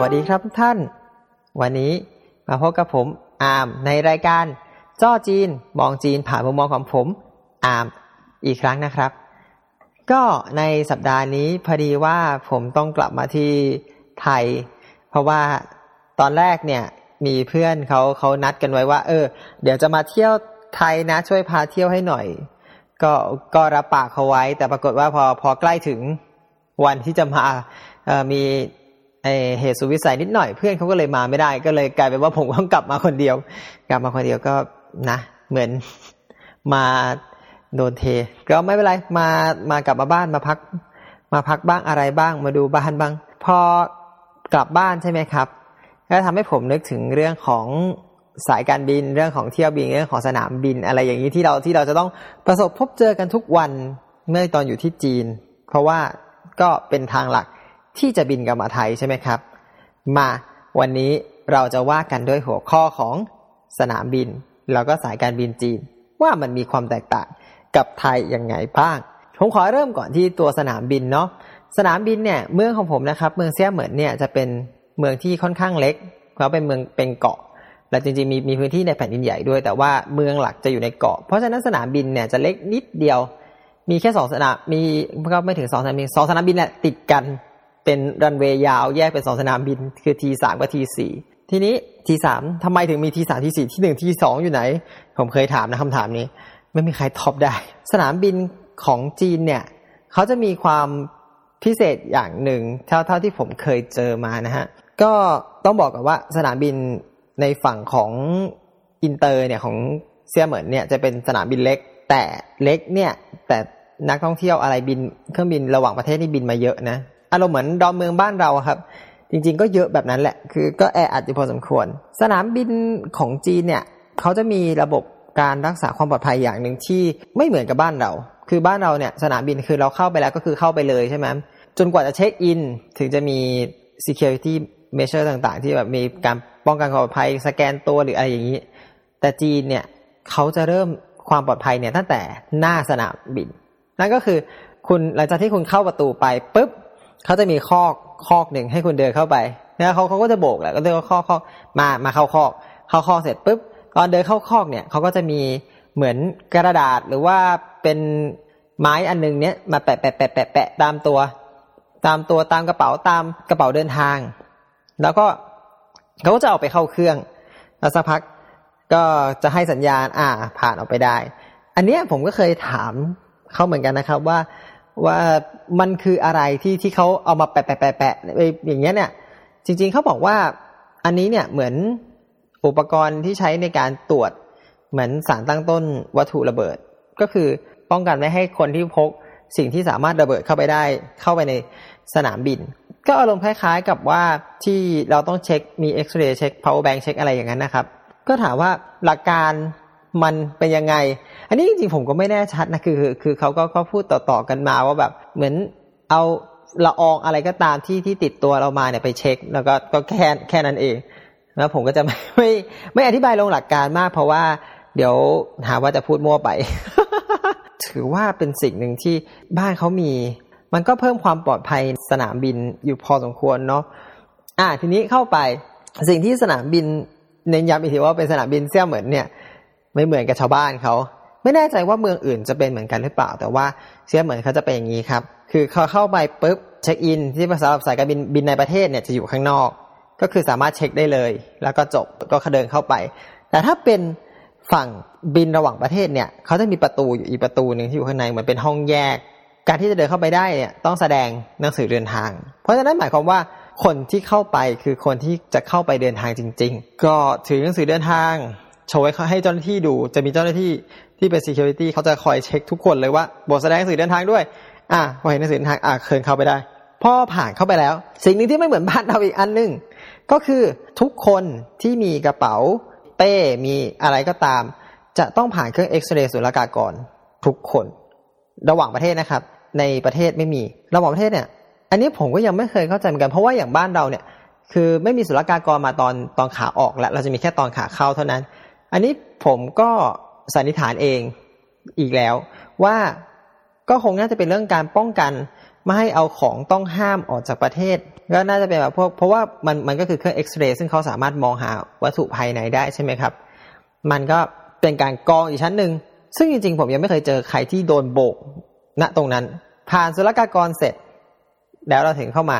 วัสดีครับทุกท่าน วันนี้มาพบกับผมอาร์มในรายการจ้อจีนมองจีนผ่านมุมมองของผมอาร์มอีกครั้งนะครับ ก็ในสัปดาห์นี้พอดีว่าผมต้องกลับมาที่ไทย เพราะว่าตอนแรกเนี่ยมีเพื่อนเขาเขานัดกันไว้ว่า เออ เดี๋ยวจะมาเที่ยวไทยนะช่วยพาเที่ยวให้หน่อย ก็ก็รับปากเขาไว้ แต่ปรากฏว่าพอพอใกล้ถึงวันที่จะมาเออมี ไอเหตุสุวิสัยนิดหน่อยเพื่อนเขาก็เลยมาไม่ได้ก็เลยกลายเป็นว่าผมต้องกลับมาคนเดียว กลับมาคนเดียวก็นะ เหมือนมาโดนเท ก็ไม่เป็นไรมามากลับมาบ้านมาพัก มาพักบ้างอะไรบ้าง มาดูบ้านบ้าง พอกลับบ้านใช่ไหมครับก็ทำให้ผมนึกถึงเรื่องของสายการบินเรื่องของเที่ยวบินเรื่องของสนามบิน อะไรอย่างนี้ที่เราที่เราจะต้องประสบพบเจอกันทุกวันเมื่อตอนอยู่ที่จีน เพราะว่าก็เป็นทางหลัก ที่จะบินกลับมาไทยใช่ไหมครับ มาวันนี้เราจะว่ากันด้วยหัวข้อของสนามบิน แล้วก็สายการบินจีน ว่ามันมีความแตกต่างกับไทยยังไงบ้าง ผมขอเริ่มก่อนที่ตัวสนามบินเนาะสนามบินเนี่ยเมืองของผมนะครับเมืองเซี่ยเหมินเนี่ยจะเป็นเมืองที่ค่อนข้างเล็กเพราะเป็นเมืองเป็นเกาะและจริงๆมีมีพื้นที่ในแผ่นดินใหญ่ด้วย แต่ว่าเมืองหลักจะอยู่ในเกาะ เพราะฉะนั้นสนามบินเนี่ยจะเล็กนิดเดียว มีแค่สองสนามมีก็ไม่ถึงสองสนามบินสองสนามบินแหละติดกัน เป็นรันเวย์ยาวแยกเป็นสองสนามบิน คือทีสามกับทีสี่ทีนี้ทีสามทำไมถึงมีทีสามทีสี่ที่หนึ่งทีสองอยู่ไหน ผมเคยถามนะคำถามนี้ ไม่มีใครตอบได้ สนามบินของจีนเนี่ยเขาจะมีความพิเศษอย่างหนึ่งเท่าเท่าที่ผมเคยเจอมานะฮะ ก็ต้องบอกกันว่าสนามบินในฝั่งของอินเตอร์เนี่ยของเซียเหมินเนี่ยจะเป็นสนามบินเล็ก แต่เล็กเนี่ยแต่นักท่องเที่ยวอะไรบินเครื่องบินระหว่างประเทศนี่บินมาเยอะนะ อารมณ์เหมือนดอนเมืองบ้านเราครับ จริง ๆ ก็เยอะแบบนั้นแหละ คือก็แออัดอยู่พอสมควร สนามบินของจีนเนี่ยเขาจะมีระบบการรักษาความปลอดภัยอย่างหนึ่งที่ไม่เหมือนกับบ้านเรา คือบ้านเราเนี่ยสนามบินคือเราเข้าไปแล้วก็คือเข้าไปเลยใช่ไหมจนกว่าจะเช็คอิน ถึงจะมี security measure ต่างๆ ที่แบบมีการป้องกันความปลอดภัยสแกนตัวหรืออะไรอย่างนี้ แต่จีนเนี่ยเขาจะเริ่มความปลอดภัยเนี่ยตั้งแต่หน้าสนามบิน นั่นก็คือคุณหลังจากที่คุณเข้าประตูไปปุ๊บ เขาจะมีคอกคอกหนึ่งให้คุณเดินเข้าไปนะเขาเขาก็จะโบกแหละก็เดินเข้าคอกมามาเข้าคอก เข้าคอกเสร็จปุ๊บตอนเดินเข้าคอกเนี่ยเขาก็จะมีเหมือนกระดาษหรือว่าเป็นไม้อันนึงเนี้ยมาแปะแปะแปะแปะแปะตามตัว ตามตัวตามกระเป๋าตามกระเป๋าเดินทาง แล้วก็เขาก็จะเอาไปเข้าเครื่องแล้วสักพักก็จะให้สัญญาณ อ่า ผ่านออกไปได้ อันนี้ผมก็เคยถามเขาเหมือนกันนะครับว่า ว่ามันคืออะไรที่ที่เขาเอามาแปะแปะแปะแปะอย่างเงี้ยเนี่ย จริง ๆเขาบอกว่าอันนี้เนี่ยเหมือนอุปกรณ์ที่ใช้ในการตรวจเหมือนสารตั้งต้นวัตถุระเบิด ก็คือป้องกันไม่ให้คนที่พกสิ่งที่สามารถระเบิดเข้าไปได้ เข้าไปในสนามบิน ก็อารมณ์คล้ายๆกับว่าที่เราต้องเช็คมีเอ็กซเรย์เช็ค power bank เช็คอะไรอย่างนั้นนะครับ ก็ถามว่าหลักการมันเป็นยังไง อันนี้จริงๆผมก็ไม่แน่ชัดนะคือคือคือเขาก็เขาพูดต่อๆกันมาว่าแบบเหมือนเอาละอองอะไรก็ตามที่ที่ติดตัวเรามาเนี่ยไปเช็ค แล้วก็ก็แค่แค่นั้นเองแล้วผมก็จะไม่ไม่ไม่อธิบายลงหลักการมาก เพราะว่า เดี๋ยวหาว่าจะพูดมั่วไป ถือว่าเป็นสิ่งหนึ่งที่บ้านเขามี มันก็เพิ่มความปลอดภัยสนามบินอยู่พอสมควรเนาะอ่า ทีนี้เข้าไปสิ่งที่สนามบินเน้นย้ำอีกทีว่าเป็นสนามบินเสี่ยเหมือนเนี่ย ไม่เหมือนกับชาวบ้านเขา ไม่แน่ใจว่าเมืองอื่นจะเป็นเหมือนกันหรือเปล่า แต่ว่าเสียเหมือนเขาจะเป็นอย่างนี้ครับ คือเขาเข้าไปปุ๊บเช็คอิน ที่ภาษาสายการบินบินในประเทศเนี่ยจะอยู่ข้างนอก ก็คือสามารถเช็คได้เลย แล้วก็จบก็เดินเข้าไป แต่ถ้าเป็นฝั่งบินระหว่างประเทศเนี่ยเขาจะมีประตูอยู่อีกประตูหนึ่งที่อยู่ข้างในเหมือนเป็นห้องแยก การที่จะเดินเข้าไปได้เนี่ยต้องแสดงหนังสือเดินทาง เพราะฉะนั้นหมายความว่าคนที่เข้าไปคือคนที่จะเข้าไปเดินทางจริง ๆ ก็ถือหนังสือเดินทางโชว์ให้เจ้าหน้าที่ดู จะมีเจ้าหน้าที่ ที่เป็น security เขาจะคอยเช็คทุกคนเลยว่าบทแสดงสื่อเดินทางด้วย อะพอเห็นหนังสือเดินทางอะเคินเข้าไปได้พอผ่านเข้าไปแล้ว สิ่งหนึ่งที่ไม่เหมือนบ้านเราอีกอันหนึ่งก็คือทุกคนที่มีกระเป๋าเป้มีอะไรก็ตาม จะต้องผ่านเครื่องเอ็กซเรย์สุลกากรทุกคน ระหว่างประเทศนะครับ ในประเทศไม่มีระหว่างประเทศเนี่ย อันนี้ผมก็ยังไม่เคยเข้าใจเหมือนกันเพราะว่าอย่างบ้านเราเนี่ย คือไม่มีสุลกากรมาตอนตอนขาออกแล้วเราจะมีแค่ตอนขาเข้าเท่านั้น อันนี้ผมก็ สันนิษฐานเองอีกแล้ว ว่าก็คงน่าจะเป็นเรื่องการป้องกันไม่ให้เอาของต้องห้ามออกจากประเทศก็น่าจะเป็นแบบพวกเพราะว่ามันมันก็คือเครื่องเอ็กซเรย์ซึ่งเขาสามารถมองหาวัตถุภายในได้ใช่ไหมครับ มันก็เป็นการกองอีกชั้นหนึ่งซึ่งจริงๆ ผมยังไม่เคยเจอใครที่โดนโบกณตรงนั้น ผ่านศุลกากรเสร็จ แล้วเราถึงเข้ามา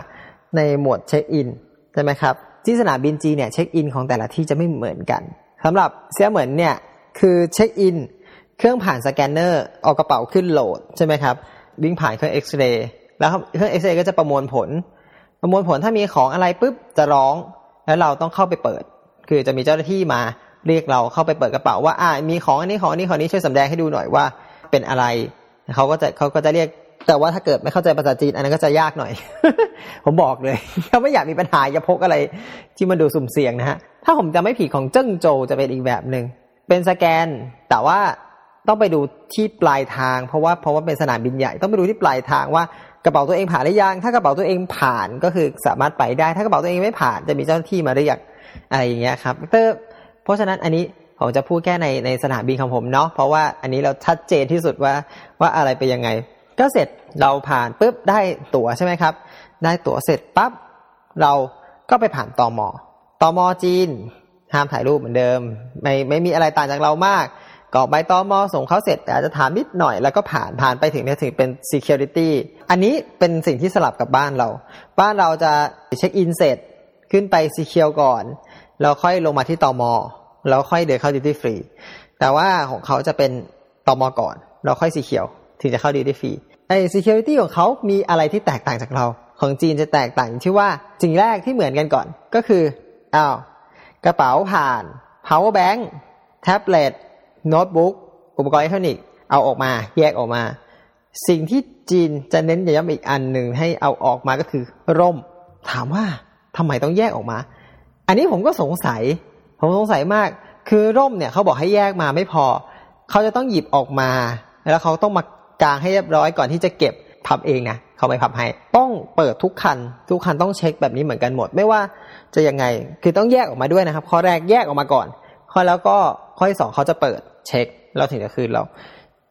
ในหมวดเช็คอินใช่ไหมครับที่สนามบินจีเนี่ยเช็คอินของแต่ละที่จะไม่เหมือนกันสำหรับเซี่ยเหมินเนี่ย คือเช็คอิน เครื่องผ่านสแกนเนอร์เอากระเป๋าขึ้นโหลดใช่ไหมครับวิ่งผ่านเครื่องเอ็กซเรย์แล้วเครื่องเอ็กซเรย์ก็จะประมวลผล ประมวลผลถ้ามีของอะไรปุ๊บจะร้อง แล้วเราต้องเข้าไปเปิด คือจะมีเจ้าหน้าที่มาเรียกเราเข้าไปเปิดกระเป๋าว่าอ่ามีของอันนี้ของอันนี้ของนี้ช่วยสำแดงให้ดูหน่อยว่าเป็นอะไรเขาก็จะเขาก็จะเรียกแต่ว่าถ้าเกิดไม่เข้าใจภาษาจีนอันนั้นก็จะยากหน่อย ผมบอกเลยถ้าไม่อยากมีปัญหาอย่าพกอะไรที่มันดูสุ่มเสี่ยงนะฮะถ้าผมจะไม่ผิดของเจิ้งโจจะเป็นอีกแบบหนึ่ง เป็นสแกน แต่ว่าต้องไปดูที่ปลายทาง เพราะว่าเพราะว่าเป็นสนามบินใหญ่ต้องไปดูที่ปลายทางว่ากระเป๋าตัวเองผ่านหรือยังถ้ากระเป๋าตัวเองผ่านก็คือสามารถไปได้ ถ้ากระเป๋าตัวเองไม่ผ่านจะมีเจ้าหน้าที่มาเรียกอะไรอย่างเงี้ยครับเพราะฉะนั้นอันนี้ผมจะพูดแค่ในในสนามบินของผมเนาะเพราะว่าอันนี้เราชัดเจนที่สุดว่าว่าอะไรไปยังไง ก็เสร็จเราผ่านปุ๊บได้ตั๋วใช่ไหมครับ ได้ตั๋วเสร็จปั๊บเราก็ไปผ่านตอมอตอมอจีน ห้ามถ่ายรูปเหมือนเดิม ไม่ไม่มีอะไรต่างจากเรามากกรอกใบตอมอส่งเขาเสร็จอาจจะถามนิดหน่อยแล้วก็ผ่านผ่านไปถึงเนี่ยถึงเป็น security อันนี้เป็นสิ่งที่สลับกับบ้านเรา บ้านเราจะเช็คอินเสร็จขึ้นไป secure ก่อนแล้วค่อยลงมาที่ตอมอแล้วค่อยเดินเข้าดิวตี้ฟรีแต่ว่าของเขาจะเป็นตอมอก่อน เราค่อยสีเขียวถึงจะเข้า duty free ไอ้ security ของเขามีอะไรที่แตกต่างจากเรา ของจีนจะแตกต่างที่ว่าสิ่งแรกที่เหมือนกันก่อนก็คืออ้าว กระเป๋าผ่าน power bank แท็บเล็ตโน้ตบุ๊กอุปกรณ์อิเล็กทรอนิกส์เอาออกมา แยกออกมา สิ่งที่จีนจะเน้นย้ำอีกอันหนึ่งให้เอาออกมาก็คือร่ม ถามว่าทำไมต้องแยกออกมา อันนี้ผมก็สงสัย ผมสงสัยมาก คือร่มเนี่ยเขาบอกให้แยกมาไม่พอ เขาจะต้องหยิบออกมา แล้วเขาต้องมากางให้เรียบร้อยก่อนที่จะเก็บพับเองนะเขาไม่พับให้ ต้องเปิดทุกคัน ทุกคันต้องเช็คแบบนี้เหมือนกันหมด ไม่ว่า จะยังไง คือต้องแยกออกมาด้วยนะครับ ข้อแรกแยกออกมาก่อน ข้อแล้วก็ข้อที่สองเขาจะเปิดเช็คเราถึงจะคืนเรา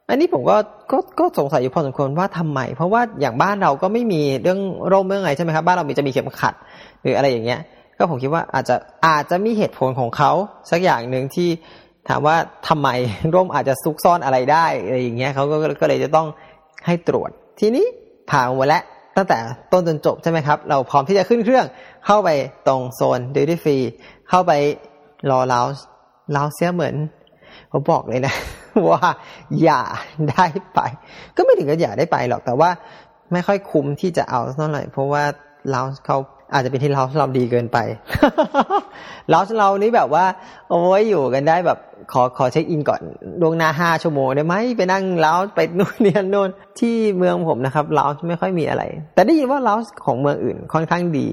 อันนี้ผมก็ก็ก็สงสัยอยู่พอสมควรว่าทำไม เพราะว่าอย่างบ้านเราก็ไม่มีเรื่องร่มเรื่องอะไรใช่ไหมครับ บ้านเรามีจะมีเข็มขัด หรืออะไรอย่างเงี้ย ก็ผมคิดว่าอาจจะอาจจะมีเหตุผลของเขาสักอย่างหนึ่งที่ถามว่าทำไมร่มอาจจะซุกซ่อนอะไรได้อะไรอย่างเงี้ยเขาก็ก็เลยจะต้องให้ตรวจ ทีนี้ผ่านหมดแล้วตั้งแต่ต้นจนจบใช่ไหมครับ เราพร้อมที่จะขึ้นเครื่อง เข้าไปตรงโซนดิวตี้ฟรีเข้าไปรอเลาวลาเสียเหมือนผมบอกเลยนะ ว่าอย่าได้ไป ก็ไม่ถึงกับอย่าได้ไปหรอกแต่ว่าไม่ค่อยคุ้มที่จะเอาเท่าไหร่เพราะว่าเราเขาอาจจะเป็นที่เราเราดีเกินไปเราเรานี้แบบว่า โอ้ยอยู่กันได้แบบขอขอเช็คอินก่อนดวงหน้าห้าชั่วโมงได้ไหมไปนั่งเล้าไปนู่นนี่นู่นที่เมืองผมนะครับเล้าไม่ค่อยมีอะไร แต่ได้ยินว่าเล้าของเมืองอื่นค่อนข้างดี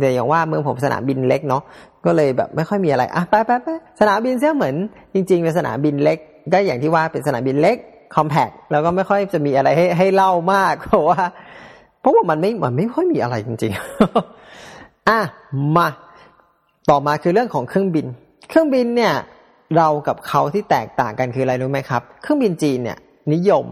แต่อย่างว่าเมืองผมสนามบินเล็กเนาะก็เลยแบบไม่ค่อยมีอะไรอะไปไปไปสนามบินเสียเหมือน จริงๆเป็นสนามบินเล็ก ก็อย่างที่ว่าเป็นสนามบินเล็กคอมแพคแล้วก็ไม่ค่อยจะมีอะไรให้ให้เล่ามากเพราะว่าเพราะว่ามันไม่มันไม่ค่อยมีอะไรจริงๆอะมาต่อมาคือเรื่องของเครื่องบิน เครื่องบินเนี่ย เรากับเขาที่แตกต่างกันคืออะไรรู้ไหมครับ เครื่องบินจีนเนี่ย นิยม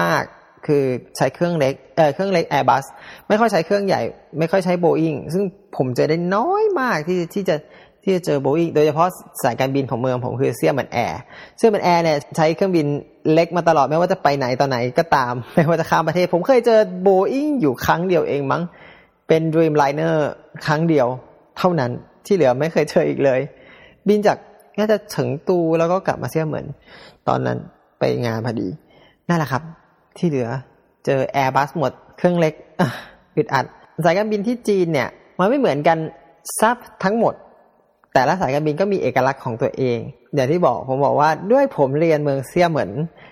มาก คือใช้เครื่องเล็กเออเครื่องเล็ก Airbus ไม่ค่อยใช้เครื่องใหญ่ ไม่ค่อยใช้ Boeing ซึ่งผมเจอได้น้อยมากที่ที่จะที่จะเจอ Boeing โดยเฉพาะสายการบินของเมืองผมคือเซียเหมือนแอร์เซียเหมือนแอร์เนี่ยใช้เครื่องบินเล็กมาตลอดไม่ว่าจะไปไหนตอนไหนก็ตาม ไม่ว่าจะข้ามประเทศ ผมเคยเจอ Boeing อยู่ครั้งเดียวเองมั้งเป็น Dreamliner ครั้งเดียวเท่านั้นที่เหลือไม่เคยเจออีกเลย บินจากน่าจะถึงตูแล้วก็กลับมาเซียเหมือน ตอนนั้นไปงานพอดีนั่นแหละครับ ที่เหลือ เจอ Airbus หมด เครื่องเล็กอึดอัด สายการบินที่จีนเนี่ย มันไม่เหมือนกันซับทั้งหมด แต่ละสายการบินก็มีเอกลักษณ์ของตัวเอง อย่างที่บอกผมบอกว่าด้วยผมเรียนเมืองเซี่ยเหมือน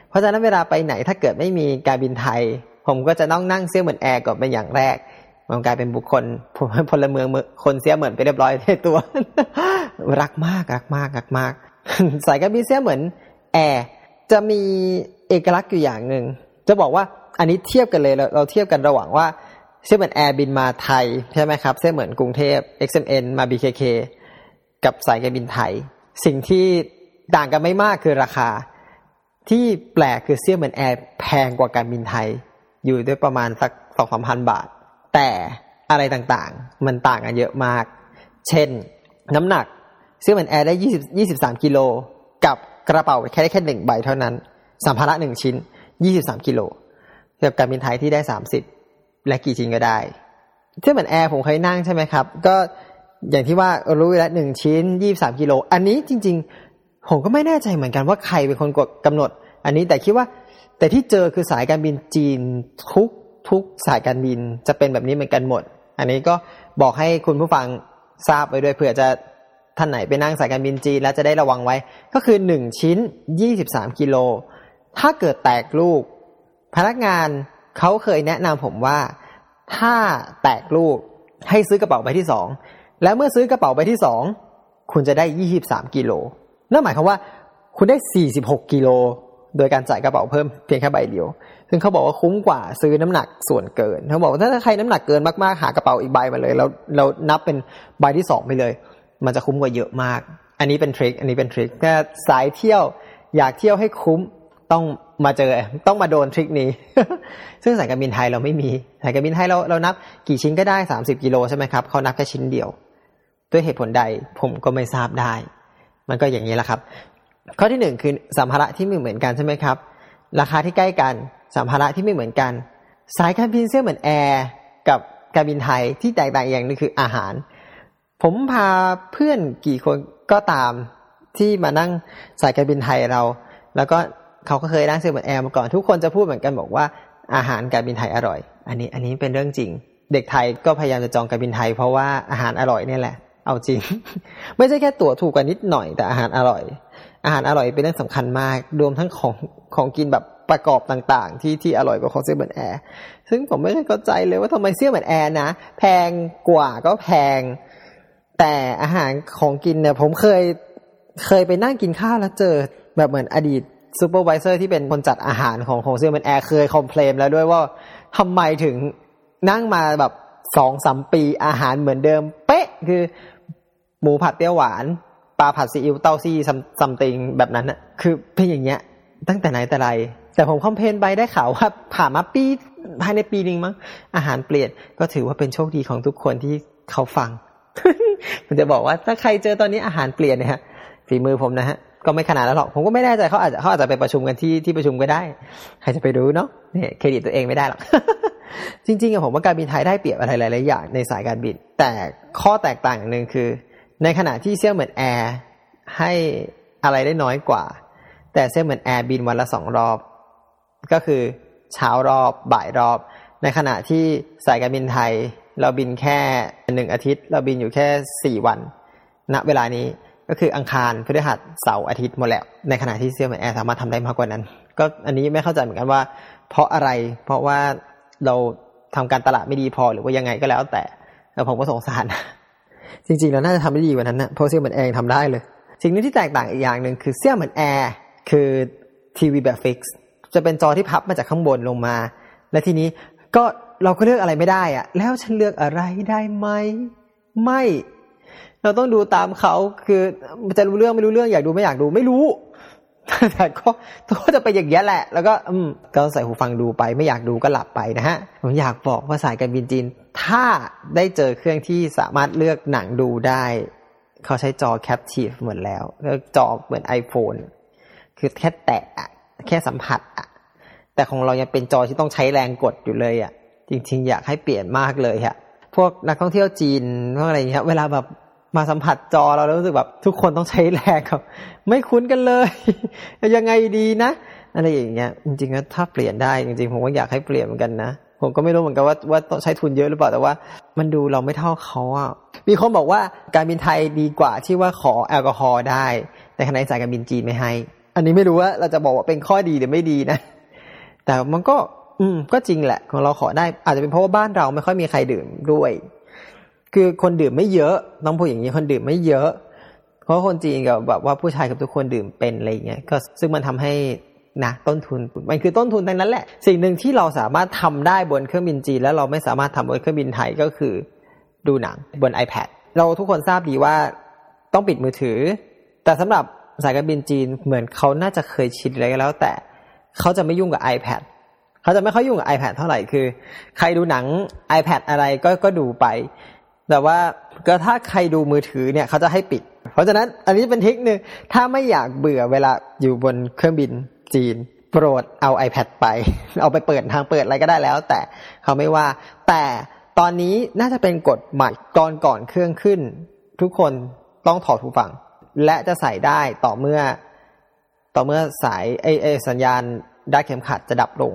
เพราะฉะนั้นเวลาไปไหนถ้าเกิดไม่มีการบินไทย ผมก็จะต้องนั่งเซี่ยเหมือนแอร์ก่อนเป็นอย่างแรกมันกลายเป็นบุคคลพลเมืองคนเสียเหมือนไปเรียบร้อยในตัว รักมากรักมากรักมาก สายการบินเซี่ยเหมินแอร์จะมีเอกลักษณ์อยู่อย่างหนึ่ง จะบอกว่าอันนี้เทียบกันเลยเราเราเทียบกันระหว่างว่าเซี่ยเหมินแอร์บินมาไทยใช่ไหมครับเซี่ยเหมินกรุงเทพ XMN มา BKK กับสายการบินไทย สิ่งที่ต่างกันไม่มากคือราคา ที่แปลกคือเซี่ยเหมินแอร์แพงกว่าการบินไทย อยู่ด้วยประมาณสักสองสามพันบาท แต่อะไรต่างๆ มันต่างกันเยอะมาก เช่น น้ำหนักเซี่ยเหมินแอร์ได้ยี่สิบยี่สิบสามกิโลกับกระเป๋าแค่ได้แค่หนึ่งใบเท่านั้น สัมภาระหนึ่งชิ้น ยี่สิบสามกิโลกับการบินไทยที่ได้สามสิบและกี่ชิ้นก็ได้เซี่ยเหมินแอร์ผมเคยนั่งใช่ไหมครับ ก็อย่างที่ว่ารู้แล้วหนึ่งชิ้นยี่สามกิโล อันนี้จริง ๆ ผมก็ไม่แน่ใจเหมือนกันว่าใครเป็นคนกดกำหนด อันนี้แต่คิดว่า แต่ที่เจอคือสายการบินจีนทุกทุกสายการบินจะเป็นแบบนี้เหมือนกันหมด อันนี้ก็บอกให้คุณผู้ฟังทราบไปด้วยเผื่อจะท่านไหนไปนั่งสายการบินจีนแล้วจะได้ระวังไว้ ก็คือหนึ่งชิ้นยี่สิบสามกิโล ถ้าเกิดแตกลูก พนักงานเขาเคยแนะนำผมว่า ถ้าแตกลูกให้ซื้อกระเป๋าใบที่สองแล้วเมื่อซื้อกระเป๋าใบที่สองคุณจะได้ยี่สิบสามกิโลนั่นหมายความว่า คุณได้สี่สิบหกกิโลโดยการจ่ายกระเป๋าเพิ่มเพียงแค่ใบเดียว ซึ่งเขาบอกว่าคุ้มกว่าซื้อน้ำหนักส่วนเกิน เขาบอกว่าถ้าใครน้ำหนักเกินมากๆ หากระเป๋าอีกใบมาเลย แล้วเรานับเป็นใบที่สองไปเลย มันจะคุ้มกว่าเยอะมาก อันนี้เป็นทริค อันนี้เป็นทริคถ้าสายเที่ยวอยากเที่ยวให้คุ้ม ต้องมาเจอต้องมาโดนทริคนี้ ซึ่งสายการบินไทยเราไม่มีสายการบินไทยเราเรานับกี่ชิ้นก็ได้สามสิบกิโลใช่ไหมครับเขานับแค่ชิ้นเดียว ด้วยเหตุผลใดผมก็ไม่ทราบได้ มันก็อย่างนี้แหละครับ ข้อที่หนึ่งคือสัมภาระที่ไม่เหมือนกันใช่ไหมครับ ราคาที่ใกล้กันสัมภาระที่ไม่เหมือนกัน สายการบิน Xiamen Air กับการบินไทยที่แตกต่างอย่างนึงคืออาหาร ผมพาเพื่อนกี่คนก็ตามที่มานั่งสายการบินไทยเรา แล้วก็ เขาก็เคยนั่ง Xiamen Air มาก่อนทุกคนจะพูดเหมือนกันบอกว่าอาหารการบินไทยอร่อย อันนี้อันนี้เป็นเรื่องจริง เด็กไทยก็พยายามจะจองการบินไทย เพราะว่าอาหารอร่อยนี่แหละ เอาจริง ไม่ใช่แค่ตั๋วถูกกว่านิดหน่อยแต่อาหารอร่อย อาหารอร่อยเป็นเรื่องสำคัญมาก รวมทั้งของของกินแบบประกอบต่างๆ ที่ที่อร่อยกว่าของ Xiamen Air ซึ่งผมไม่เข้าใจเลยว่าทำไม Xiamen Air นะแพงกว่าก็แพง แต่อาหารของกินเนี่ยผมเคยเคยไปนั่งกินข้าวแล้วเจอแบบเหมือนอดีต supervisor ที่เป็นคนจัดอาหารของของ Xiamen Air เคย complain แล้วด้วยว่าทำไมถึงนั่งมาแบบสองสามปีอาหารเหมือนเดิม เป๊ะคือ หมูผัดเปรี้ยวหวานปลาผัดซีอิ๊วเต้าซี่ซัมติงแบบนั้นอะคือเป็นอย่างเงี้ย ตั้งแต่ไหนแต่ไร แต่ผมคอมเพลนไปได้ข่าวว่าผ่านมาปีภายในปีนึงมั้งอาหารเปลี่ยนก็ถือว่าเป็นโชคดีของทุกคนที่เขาฟังผมจะบอกว่าถ้าใครเจอตอนนี้อาหารเปลี่ยนเนี่ยฮะฝีมือผมนะฮะ ก็ไม่ขนาดนั้นหรอก ผมก็ไม่แน่ใจเขาอาจจะเขาอาจจะไปประชุมกันที่ที่ประชุมก็ได้ ใครจะไปรู้เนาะเนี่ยเครดิตตัวเองไม่ได้หรอก จริงๆอะผมว่าการบินไทยได้เปรียบอะไรหลายๆอย่างในสายการบิน แต่ข้อแตกต่างอย่างหนึ่งคือ ในขณะที่ Xiamen Air ให้อะไรได้น้อยกว่า แต่ Xiamen Air บินวันละสองรอบ ก็คือเช้ารอบบ่ายรอบ ในขณะที่สายการบินไทย เราบินแค่หนึ่งอาทิตย์ เราบินอยู่แค่สี่วันณเวลานี้ ก็คืออังคารพฤหัสเสาร์อาทิตย์หมดแล้ว ในขณะที่ Xiamen Air สามารถทำได้มากกว่านั้น ก็อันนี้ไม่เข้าใจเหมือนกันว่า เพราะอะไรเพราะว่าเราทำการตลาดไม่ดีพอหรือว่ายังไงก็แล้วแต่แล้วผมก็สงสารจริงๆเราน่าจะทำได้ดีกว่านั้นนะเพราะ Xiamen Air ทำได้เลย สิ่งนี้ที่แตกต่างอีกอย่างหนึ่งคือ Xiamen Air คือทีวีแบบ fix จะเป็นจอที่พับมาจากข้างบนลงมา และทีนี้ก็เราก็เลือกอะไรไม่ได้อะแล้วฉันเลือกอะไรได้ไหมไม่ เราต้องดูตามเขาคือจะรู้เรื่องไม่รู้เรื่องอยากดูไม่อยากดูไม่รู้แต่ก็ก็จะไปอย่างนี้แหละ แล้วก็อืมก็ใส่หูฟังดูไป ไม่อยากดูก็หลับไปนะฮะผมอยากบอกว่าสายการบินจีน ถ้าได้เจอเครื่องที่สามารถเลือกหนังดูได้ เขาใช้จอแคปทีฟเหมือนแล้วเลือกจอเหมือน iPhone คือแค่แตะแค่สัมผัสอะแต่ของเรายังเป็นจอที่ต้องใช้แรงกดอยู่เลยอะจริง ๆ อยากให้เปลี่ยนมากเลยอะพวกนักท่องเที่ยวจีนพวกอะไรเงี้ยเวลาแบบ มาสัมผัสจอเราแล้วรู้สึกแบบ ทุกคนต้องใช้แรงครับ ไม่คุ้นกันเลยยังไงดีนะอะไรอย่างเงี้ยจริงๆถ้าเปลี่ยนได้จริงๆผมก็อยากให้เปลี่ยนเหมือนกันนะผมก็ไม่รู้เหมือนกันว่าว่าต้องใช้ทุนเยอะหรือเปล่าแต่ว่า มันดูเราไม่เท่าเขาอะมีคนบอกว่าการบินไทยดีกว่าที่ว่าขอแอลกอฮอล์ได้แต่ขณะสายการบินจีนไม่ให้ อันนี้ไม่รู้ว่าเราจะบอกว่าเป็นข้อดีหรือไม่ดีนะ แต่มันก็ อืมก็จริงแหละ ของเราขอได้อาจจะเป็นเพราะว่าบ้านเราไม่ค่อยมีใครดื่มด้วย คือคนดื่มไม่เยอะต้องพูดอย่างนี้คนดื่มไม่เยอะ เพราะคนจีนกับแบบว่าผู้ชายกับทุกคนดื่มเป็นอะไรเงี้ยก็ซึ่งมันทำให้นะต้นทุนมันคือต้นทุนทั้งนั้นแหละ สิ่งหนึ่งที่เราสามารถทำได้บนเครื่องบินจีน แล้วเราไม่สามารถทำบนเครื่องบินไทยก็คือ ดูหนังบน iPad เราทุกคนทราบดีว่าต้องปิดมือถือ แต่สำหรับสายการบินจีนเหมือนเขาน่าจะเคยชินอะไรก็แล้ว แต่เขาจะไม่ยุ่งกับ iPad เขาจะไม่ค่อยยุ่งกับ iPad เท่าไหร่คือ ใครดูหนัง iPad อะไรก็ก็ดูไป แต่ว่าก็ถ้าใครดูมือถือเนี่ยเขาจะให้ปิด เพราะฉะนั้นอันนี้เป็นเทคนิคถ้าไม่อยากเบื่อเวลาอยู่บนเครื่องบินจีน โปรดเอา iPad ไป เอาไปเปิดทางเปิดอะไรก็ได้แล้ว แต่เขาไม่ว่า แต่ตอนนี้น่าจะเป็นกฎใหม่ก่อนก่อนเครื่องขึ้น ทุกคนต้องถอดหูฟัง และจะใส่ได้ต่อเมื่อ ต่อเมื่อสายไอไอสัญญาณได้เข็มขัดจะดับลง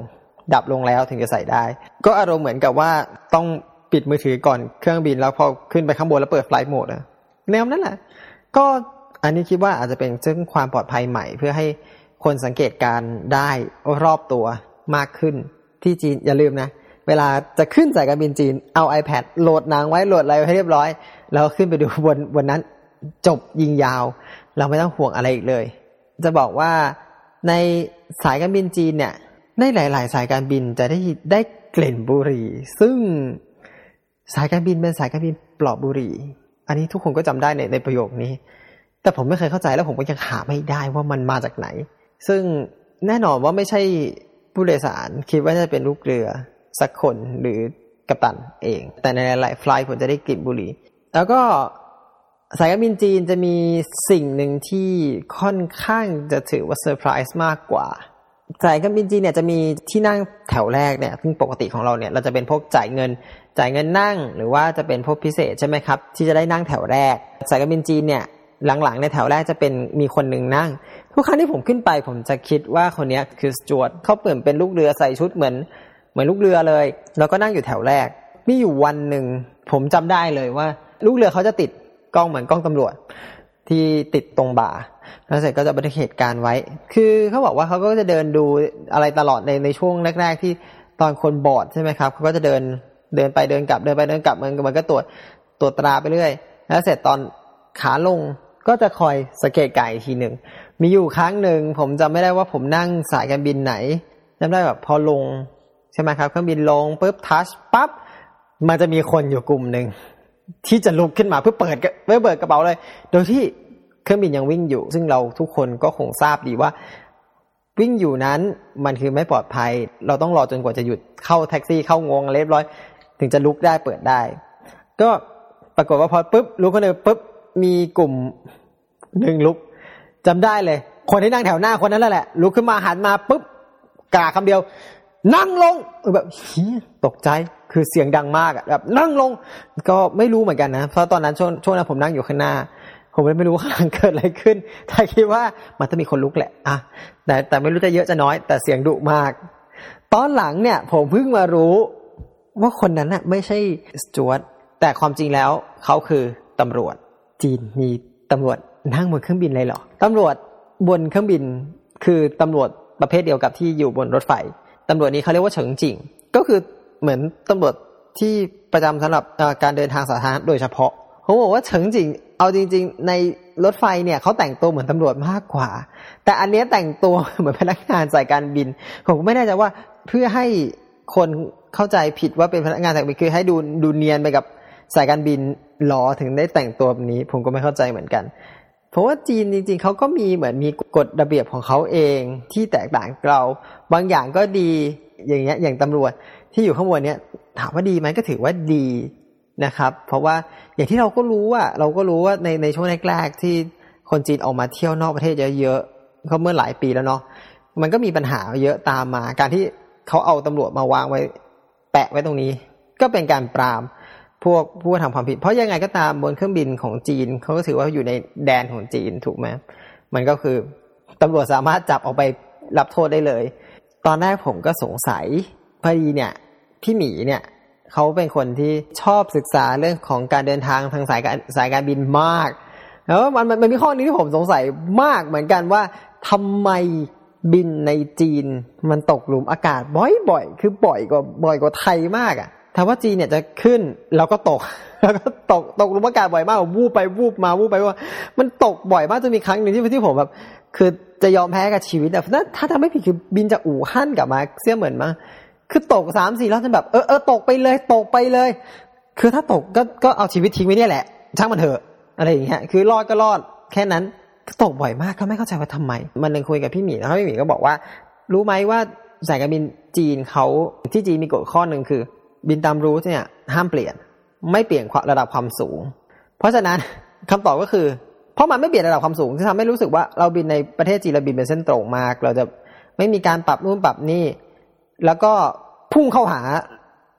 ดับลงแล้วถึงจะใส่ได้ ก็อารมณ์เหมือนกับว่าต้อง ปิดมือถือก่อนเครื่องบินแล้วพอขึ้นไปข้างบนแล้วเปิดไฟล์โหมดอะแนวนั้นแหละ ก็อันนี้คิดว่าอาจจะเป็นซึ่งความปลอดภัยใหม่ เพื่อให้คนสังเกตการได้รอบตัวมากขึ้น ที่จีนอย่าลืมนะ เวลาจะขึ้นสายการบินจีนเอา iPad โหลดนังไว้โหลดอะไรให้เรียบร้อย แล้วขึ้นไปดูบนบนนั้นจบยิงยาว เราไม่ต้องห่วงอะไรอีกเลย จะบอกว่าในสายการบินจีนเนี่ยในหลาย ๆ สายการบินจะได้ได้กลิ่นบุหรี่ ซึ่ง สายการบินเป็นสายการบินปลอบบุหรี่อันนี้ทุกคนก็จำได้ในในประโยคนี้ แต่ผมไม่เคยเข้าใจแล้วผมก็ยังหาไม่ได้ว่ามันมาจากไหน ซึ่งแน่นอนว่าไม่ใช่ผู้โดยสารคิดว่าจะเป็นลูกเรือสักคนหรือกัปตันเอง แต่ในหลายๆ flight ผมจะได้กลิ่นบุหรี่ แล้วก็สายการบินจีนจะมีสิ่งหนึ่งที่ค่อนข้างจะถือว่าเซอร์ไพรส์มากกว่า สายการบินจีนเนี่ยจะมีที่นั่งแถวแรกเนี่ยซึ่งปกติของเราเนี่ยเราจะเป็นพวกจ่ายเงิน จ่ายเงินนั่ง หรือว่าจะเป็นพวกพิเศษใช่ไหมครับ ที่จะได้นั่งแถวแรกสายการบินจีนเนี่ยหลังๆในแถวแรกจะเป็นมีคนหนึ่งนั่ง ทุกครั้งที่ผมขึ้นไปผมจะคิดว่าคนนี้คือสจวตเขาเปิดเป็นลูกเรือใส่ชุดเหมือน เหมือนลูกเรือเลย แล้วก็นั่งอยู่แถวแรกมีอยู่วันหนึ่งผมจำได้เลยว่า ลูกเรือเขาจะติดกล้องเหมือนกล้องตำรวจ ที่ติดตรงบ่า แล้วเสร็จก็จะบันทึกเหตุการณ์ไว้ คือเขาบอกว่าเขาก็จะเดินดูอะไรตลอดในในช่วงแรก ๆ ที่ตอนคนบอดใช่ไหมครับเขาก็จะเดินเดินไปเดินกลับเดินไปเดินกลับมันมันก็ตรวจตรวจตราไปเรื่อย แล้วเสร็จตอนขาลงก็จะคอยสเกตไก่ทีหนึ่งมีอยู่ครั้งหนึ่งผมจำไม่ได้ว่าผมนั่งสายการบินไหนจำได้แบบพอลงใช่ไหมครับเครื่องบินลงปุ๊บทัชปั๊บมันจะมีคนอยู่กลุ่มหนึ่งที่จะลุกขึ้นมาเพื่อเปิดเพื่อเปิดกระเป๋าเลย โดยที่ ครื่องบินยังวิ่งอยู่ ซึ่งเราทุกคนก็คงทราบดีว่า วิ่งอยู่นั้นมันคือไม่ปลอดภัย เราต้องรอจนกว่าจะหยุดเข้าแท็กซี่เข้างงเรียบร้อย ถึงจะลุกได้เปิดได้ ก็ปรากฏว่าพอปุ๊บลุกขึ้นเลยปุ๊บมีกลุ่มหนึ่งลุกจำได้เลย คนที่นั่งแถวหน้าคนนั้นแหละลุกขึ้นมาหันมาปุ๊บกล่าคำเดียว นั่งลงแบบตกใจคือเสียงดังมากแบบนั่งลง ก็ไม่รู้เหมือนกันนะเพราะตอนนั้นช่วงช่วงนั้นผมนั่งอยู่ข้างหน้า ผมไม่รู้ข้างหลังเกิดอะไรขึ้นแต่คิดว่ามันต้องมีคนลุกแหละอะแต่แต่ไม่รู้จะเยอะจะน้อย แต่เสียงดุมาก ตอนหลังเนี่ย ผมเพิ่งมารู้ว่าคนนั้นน่ะไม่ใช่สจวตแต่ความจริงแล้วเขาคือตำรวจจีนมีตำรวจนั่งบนเครื่องบินเลยเหรอตำรวจบนเครื่องบิน คือตำรวจประเภทเดียวกับที่อยู่บนรถไฟตำรวจนี้เขาเรียกว่าเฉิงจิงก็คือเหมือนตำรวจที่ประจำสำหรับการเดินทางสาธารณะโดยเฉพาะผมบอกว่าเฉิงจิง เอาจริง ๆ ในรถไฟเนี่ยเขาแต่งตัวเหมือนตำรวจมากกว่า แต่อันนี้แต่งตัวเหมือนพนักงานสายการบิน ผมไม่แน่ใจว่าเพื่อให้คนเข้าใจผิดว่าเป็นพนักงานสายการบินคือให้ดูดูเนียนไปกับสายการบินหรอถึงได้แต่งตัวแบบนี้ ผมก็ไม่เข้าใจเหมือนกัน เพราะว่าจีนจริง ๆเขาก็มีเหมือนมีกฎระเบียบของเขาเองที่แตกต่างเรา บางอย่างก็ดีอย่างเงี้ยอย่างตำรวจที่อยู่ข้างบนเนี้ยถามว่าดีไหมก็ถือว่าดี นะครับ เพราะว่าอย่างที่เราก็รู้ว่าเราก็รู้ว่าในในช่วงแรกๆที่คนจีนออกมาเที่ยวนอกประเทศเยอะๆเขาเมื่อหลายปีแล้วเนาะมันก็มีปัญหาเยอะตามมา การที่เขาเอาตำรวจมาวางไว้ แปะไว้ตรงนี้ ก็เป็นการปรามพวกผู้ทำความผิด เพราะยังไงก็ตามบนเครื่องบินของจีนเขาก็ถือว่าอยู่ในแดนของจีนถูกไหมมันก็คือตำรวจสามารถจับออกไปรับโทษได้เลย ตอนแรกผมก็สงสัยพอดีเนี่ยพี่หมีเนี่ย เขาเป็นคนที่ชอบศึกษาเรื่องของการเดินทางทางสายการสายการบินมากแล้วมันมันมีข้อนี้ที่ผมสงสัยมากเหมือนกันว่าทำไมบินในจีนมันตกหลุมอากาศบ่อยๆ คือบ่อยกว่าบ่อยกว่าไทยมากอะ่ะถ้าว่าจีนเนี่ยจะขึ้นแล้วก็ตก แล้วก็ตกตกหลุมอากาศบ่อยมากวูบไปวูบมาวูบไปว่า มันตกบ่อยมากจะมีครั้งหนึ่งที่ที่ผมแบบคือจะยอมแพ้กับชีวิตอะถ้าทำไม่ผิดคือบินจากอู่ฮั่นกลับมาเสียเหมือนมา คือตกสามสี่รอบจนแบบเออเออตกไปเลยตกไปเลย คือถ้าตกก็ก็เอาชีวิตทิ้งไว้เนี่ยแหละ ช่างมันเถอะอะไรอย่างเงี้ยคือรอดก็รอดแค่นั้นตกบ่อยมากก็ไม่เข้าใจว่าทำไม มันนึงคุยกับพี่หมีแล้วพี่หมีก็บอกว่า รู้ไหมว่าสายการบินจีนเขาที่จีนมีกฎข้อหนึ่งคือ บินตามรูทเนี่ยห้ามเปลี่ยน ไม่เปลี่ยนระดับความสูง เพราะฉะนั้นคำตอบก็คือ เพราะมันไม่เปลี่ยนระดับความสูงที่ทำให้รู้สึกว่าเราบินในประเทศจีนเราบินเป็นเส้นตรงมาก เราจะไม่มีการปรับนู่นปรับนี่ แล้วก็พุ่งเข้าหา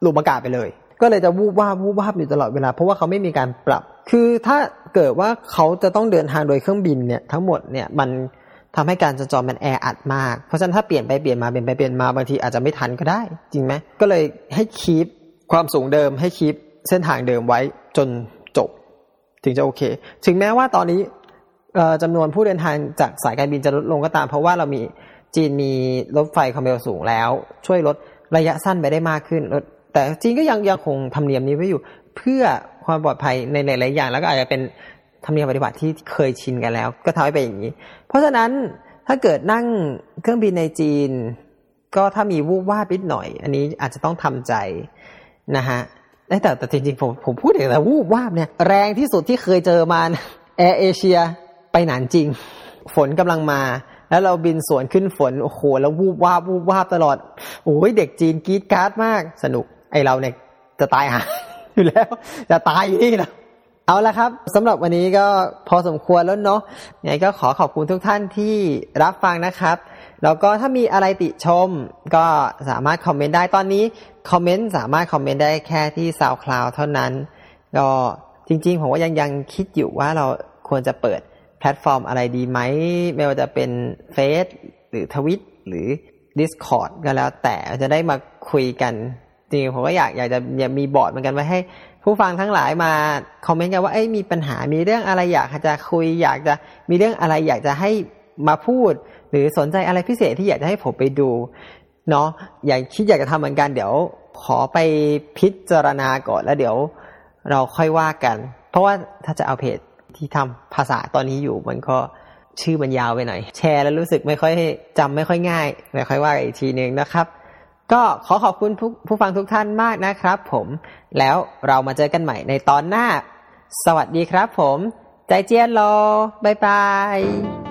หลุมอากาศไปเลย ก็เลยจะวูบวาบวูบวาบอยู่ตลอดเวลา เพราะว่าเขาไม่มีการปรับ คือถ้าเกิดว่าเขาจะต้องเดินทางโดยเครื่องบินเนี่ยทั้งหมดเนี่ยมันทำให้การจราจรมันแออัดมาก เพราะฉะนั้นถ้าเปลี่ยนไปเปลี่ยนมาเปลี่ยนไปเปลี่ยนมาบางทีอาจจะไม่ทันก็ได้ จริงไหมก็เลยให้คีปความสูงเดิมให้คีปเส้นทางเดิมไว้จนจบ ถึงจะโอเค ถึงแม้ว่าตอนนี้จำนวนผู้เดินทางจากสายการบินจะลดลงก็ตาม เพราะว่าเรามี จีนมีรถไฟความเร็วสูงแล้ว ช่วยลดระยะสั้นไปได้มากขึ้น แต่จีนก็ยังยังคงธรรมเนียมนี้ไว้อยู่ เพื่อความปลอดภัยในหลายๆอย่าง แล้วก็อาจจะเป็นธรรมเนียมปฏิบัติที่เคยชินกันแล้ว ก็ทำให้เป็นอย่างนี้ เพราะฉะนั้นถ้าเกิดนั่งเครื่องบินในจีน ก็ถ้ามีวูบวาบนิดหน่อย อันนี้อาจจะต้องทำใจนะฮะแต่แต่จริงๆผมผมพูดถึงแต่วูบวาบเนี่ยแรงที่สุดที่เคยเจอมาแอร์เอเชียไปหนานจิง ฝนกำลังมา แล้วเราบินสวนขึ้นฝน โอ้โห แล้ววูบวาบวูบวาบตลอด โอ้ยเด็กจีนกรี๊ดกร๊าดมาก สนุก ไอ้เราเนี่ยจะตายห่าอยู่แล้ว จะตายอยู่นี่นะเอาละครับสำหรับวันนี้ก็พอสมควรแล้วเนาะยังไงก็ขอขอบคุณทุกท่านที่รับฟังนะครับ แล้วก็ถ้ามีอะไรติชมก็สามารถคอมเมนต์ได้ตอนนี้คอมเมนต์สามารถคอมเมนต์ได้แค่ที่ SoundCloud เท่านั้น ก็จริงๆ ผมว่ายังยังคิดอยู่ว่าเราควรจะเปิด แพลตฟอร์มอะไรดีไหม ไม่ว่าจะเป็นเฟซหรือทวิตหรือ Discord ก็แล้วแต่จะได้มาคุยกัน จริงผมก็อยากอยากจะอยากมีบอร์ดเหมือนกันไว้ให้ ผู้ฟังทั้งหลายมาคอมเมนต์กันว่าเอ้ยมีปัญหามีเรื่องอะไรอยากจะคุย อยากจะมีเรื่องอะไรอยากจะให้มาพูด หรือสนใจอะไรพิเศษที่อยากจะให้ผมไปดูเนาะอยากคิดอยากจะทำเหมือนกันเดี๋ยวขอไปพิจารณาก่อนแล้วเดี๋ยวเราค่อยว่ากัน เพราะว่าถ้าจะเอาเพจ ที่ทำภาษาตอนนี้อยู่มันก็ชื่อมันยาวไปหน่อย แชร์แล้วรู้สึกไม่ค่อยจำไม่ค่อยง่ายไม่ค่อยว่าอีกทีนึงนะครับ ก็ขอขอบคุณผู้ฟังทุกท่านมากนะครับ ผมแล้วเรามาเจอกันใหม่ในตอนหน้า สวัสดีครับผม ใจเจียนโลบายบาย